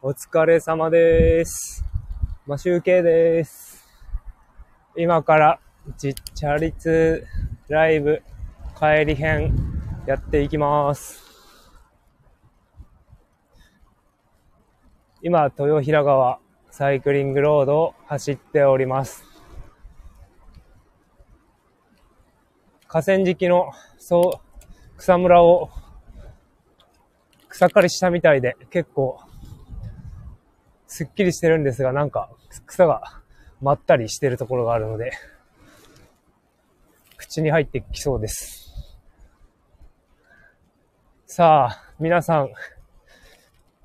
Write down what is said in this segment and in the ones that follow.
お疲れ様です。マシュウケイです。今から実チャリツライブ帰り編やっていきます。今、豊平川サイクリングロードを走っております。河川敷のそう草むらを草刈りしたみたいで結構すっきりしてるんですが、なんか草がまったりしてるところがあるので、口に入ってきそうです。さあ、皆さん、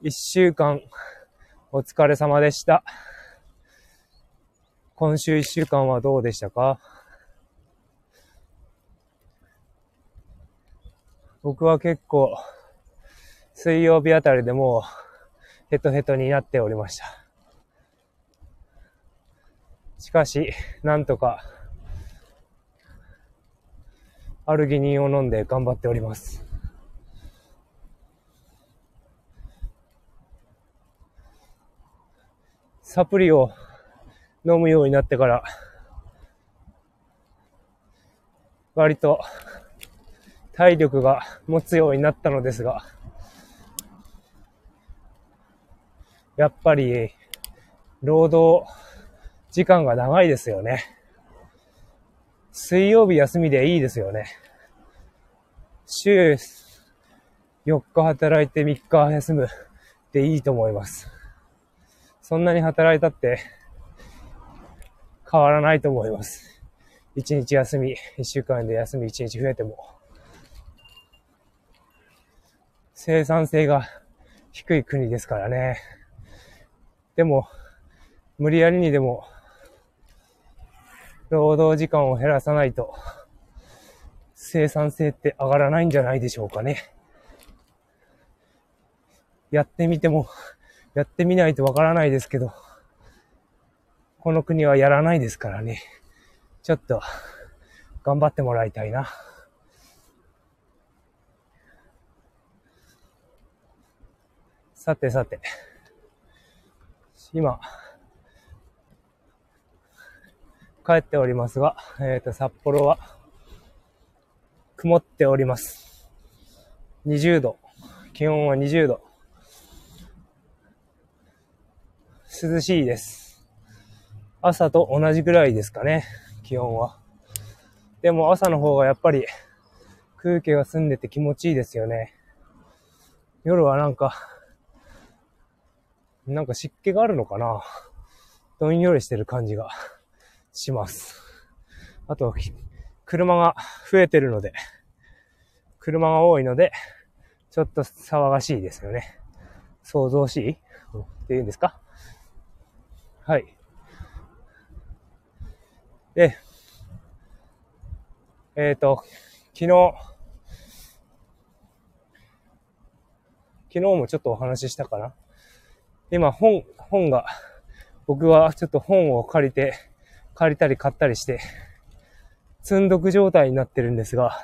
一週間お疲れ様でした。今週一週間はどうでしたか？僕は結構、水曜日あたりでもうヘトヘトになっておりました。しかし、なんとか、アルギニンを飲んで頑張っております。サプリを飲むようになってから、割と体力が持つようになったのですが、やっぱり、労働時間が長いですよね。水曜日休みでいいですよね。週4日働いて3日休むでいいと思います。そんなに働いたって変わらないと思います。1日休み、1週間で休み1日増えても。生産性が低い国ですからね。でも、無理やりにでも、労働時間を減らさないと、生産性って上がらないんじゃないでしょうかね。やってみても、やってみないとわからないですけど、この国はやらないですからね。ちょっと、頑張ってもらいたいな。さてさて。今、帰っておりますが、えっ、と、札幌は、曇っております。20度。気温は20度。涼しいです。朝と同じぐらいですかね、気温は。でも朝の方がやっぱり空気が澄んでて気持ちいいですよね。夜はなんか、なんか湿気があるのかな？どんよりしてる感じがします。あと、車が増えてるので、車が多いので、ちょっと騒がしいですよね。想像しい？っていうんですか？はい。で、えっ、と、昨日、昨日もちょっとお話ししたかな？今本、本が、僕はちょっと本を借りて、借りたり買ったりして、積んどく状態になってるんですが、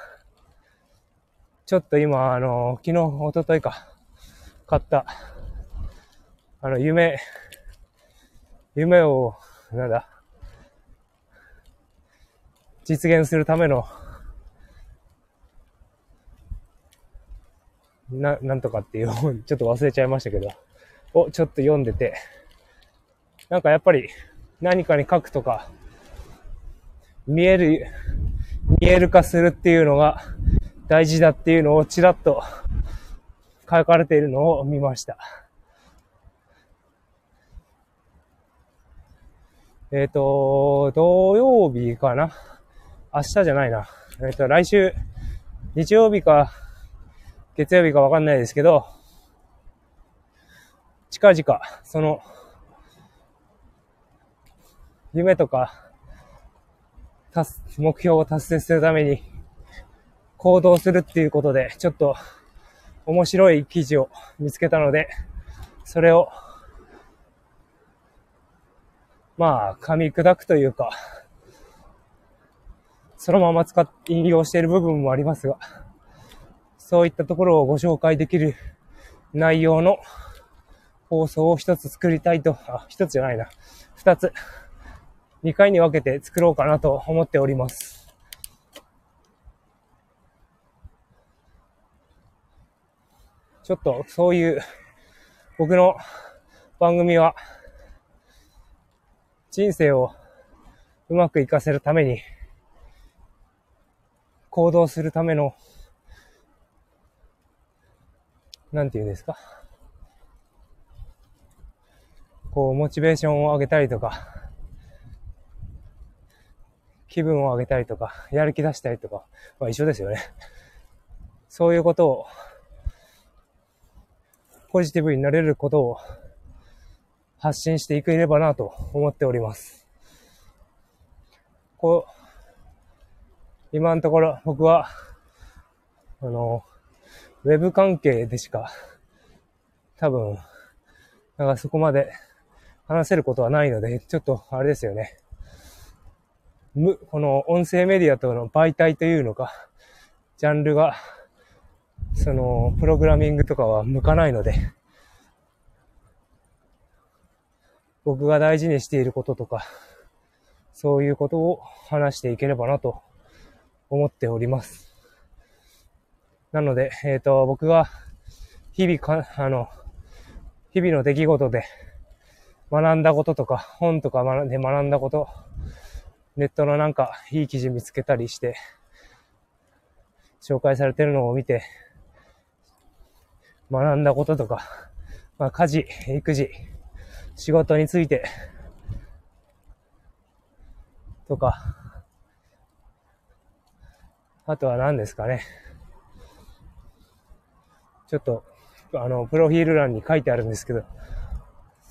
ちょっと今、あの、昨日、一昨日か、買った、あの、夢、夢を、なんだ、実現するための、な、なんとかっていう本、ちょっと忘れちゃいましたけど、をちょっと読んでて、なんかやっぱり何かに書くとか、見える、見える化するっていうのが大事だっていうのをちらっと書かれているのを見ました。えっ、と、土曜日かな？明日じゃないな。えっ、と、来週、日曜日か、月曜日かわかんないですけど、近々、その、夢とか、目標を達成するために、行動するっていうことで、ちょっと、面白い記事を見つけたので、それを、まあ、噛み砕くというか、そのまま使って、引用している部分もありますが、そういったところをご紹介できる内容の放送を一つ作りたいと、あ、一つじゃないな。二つ。二回に分けて作ろうかなと思っております。ちょっとそういう僕の番組は人生をうまく活かせるために行動するためのなんて言うんですか？こう、モチベーションを上げたりとか、気分を上げたりとか、やる気出したりとか、まあ一緒ですよね。そういうことを、ポジティブになれることを発信していければなと思っております。こう、今のところ僕は、あの、ウェブ関係でしか、多分、なんかそこまで話せることはないので、ちょっとあれですよね。む、この音声メディアとの媒体というのか、ジャンルが、その、プログラミングとかは向かないので、僕が大事にしていることとか、そういうことを話していければなと思っております。なので、えっ、ー、と、僕が日々か、あの、日々の出来事で学んだこととか、本とかで学んだこと、ネットのなんかいい記事見つけたりして、紹介されてるのを見て、学んだこととか、まあ、家事、育児、仕事について、とか、あとは何ですかね。ちょっと、あの、プロフィール欄に書いてあるんですけど、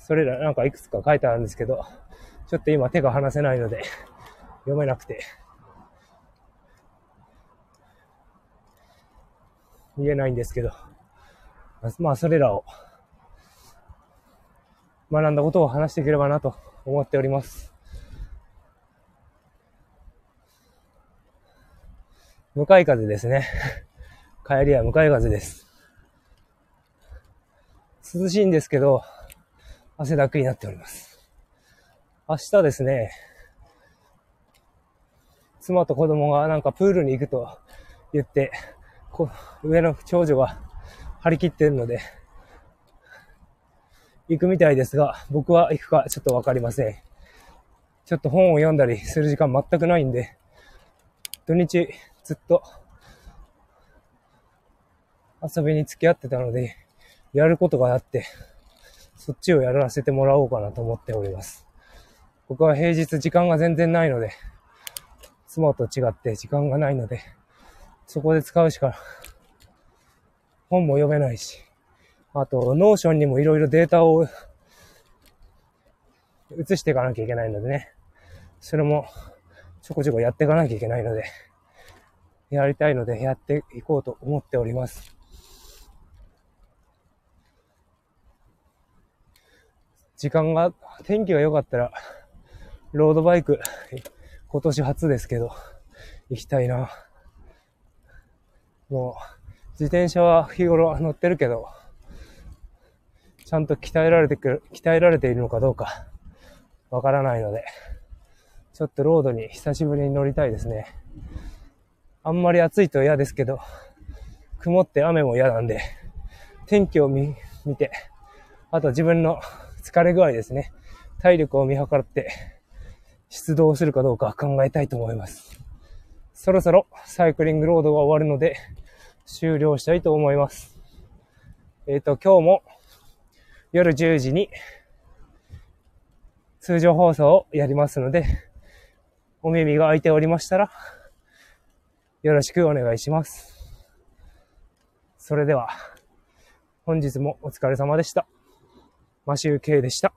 それらなんかいくつか書いてあるんですけど、ちょっと今手が離せないので、読めなくて、言えないんですけど、まあそれらを学んだことを話していければなと思っております。向かい風ですね。帰りは向かい風です。涼しいんですけど、汗だくになっております。明日ですね、妻と子供がなんかプールに行くと言って、こ上の長女が張り切ってるので、行くみたいですが、僕は行くかちょっとわかりません。ちょっと本を読んだりする時間全くないんで、土日ずっと遊びに付き合ってたので、やることがあって、そっちをやらせてもらおうかなと思っております。僕は平日時間が全然ないので、妻と違って時間がないので、そこで使うしか、本も読めないし、あと、 Notion にもいろいろデータを移していかなきゃいけないのでね、それもちょこちょこやっていかなきゃいけないので、やりたいのでやっていこうと思っております。時間が、天気が良かったら、ロードバイク、今年初ですけど、行きたいな。もう、自転車は日頃乗ってるけど、ちゃんと鍛えられてくる、鍛えられているのかどうか、わからないので、ちょっとロードに久しぶりに乗りたいですね。あんまり暑いと嫌ですけど、曇って雨も嫌なんで、天気を見、見て、あと自分の疲れ具合ですね。体力を見計らって出動するかどうか考えたいと思います。そろそろサイクリングロードが終わるので終了したいと思います。えっ、ー、と、今日も夜10時に通常放送をやりますので、お耳が開いておりましたら、よろしくお願いします。それでは、本日もお疲れ様でした。マシュー K でした。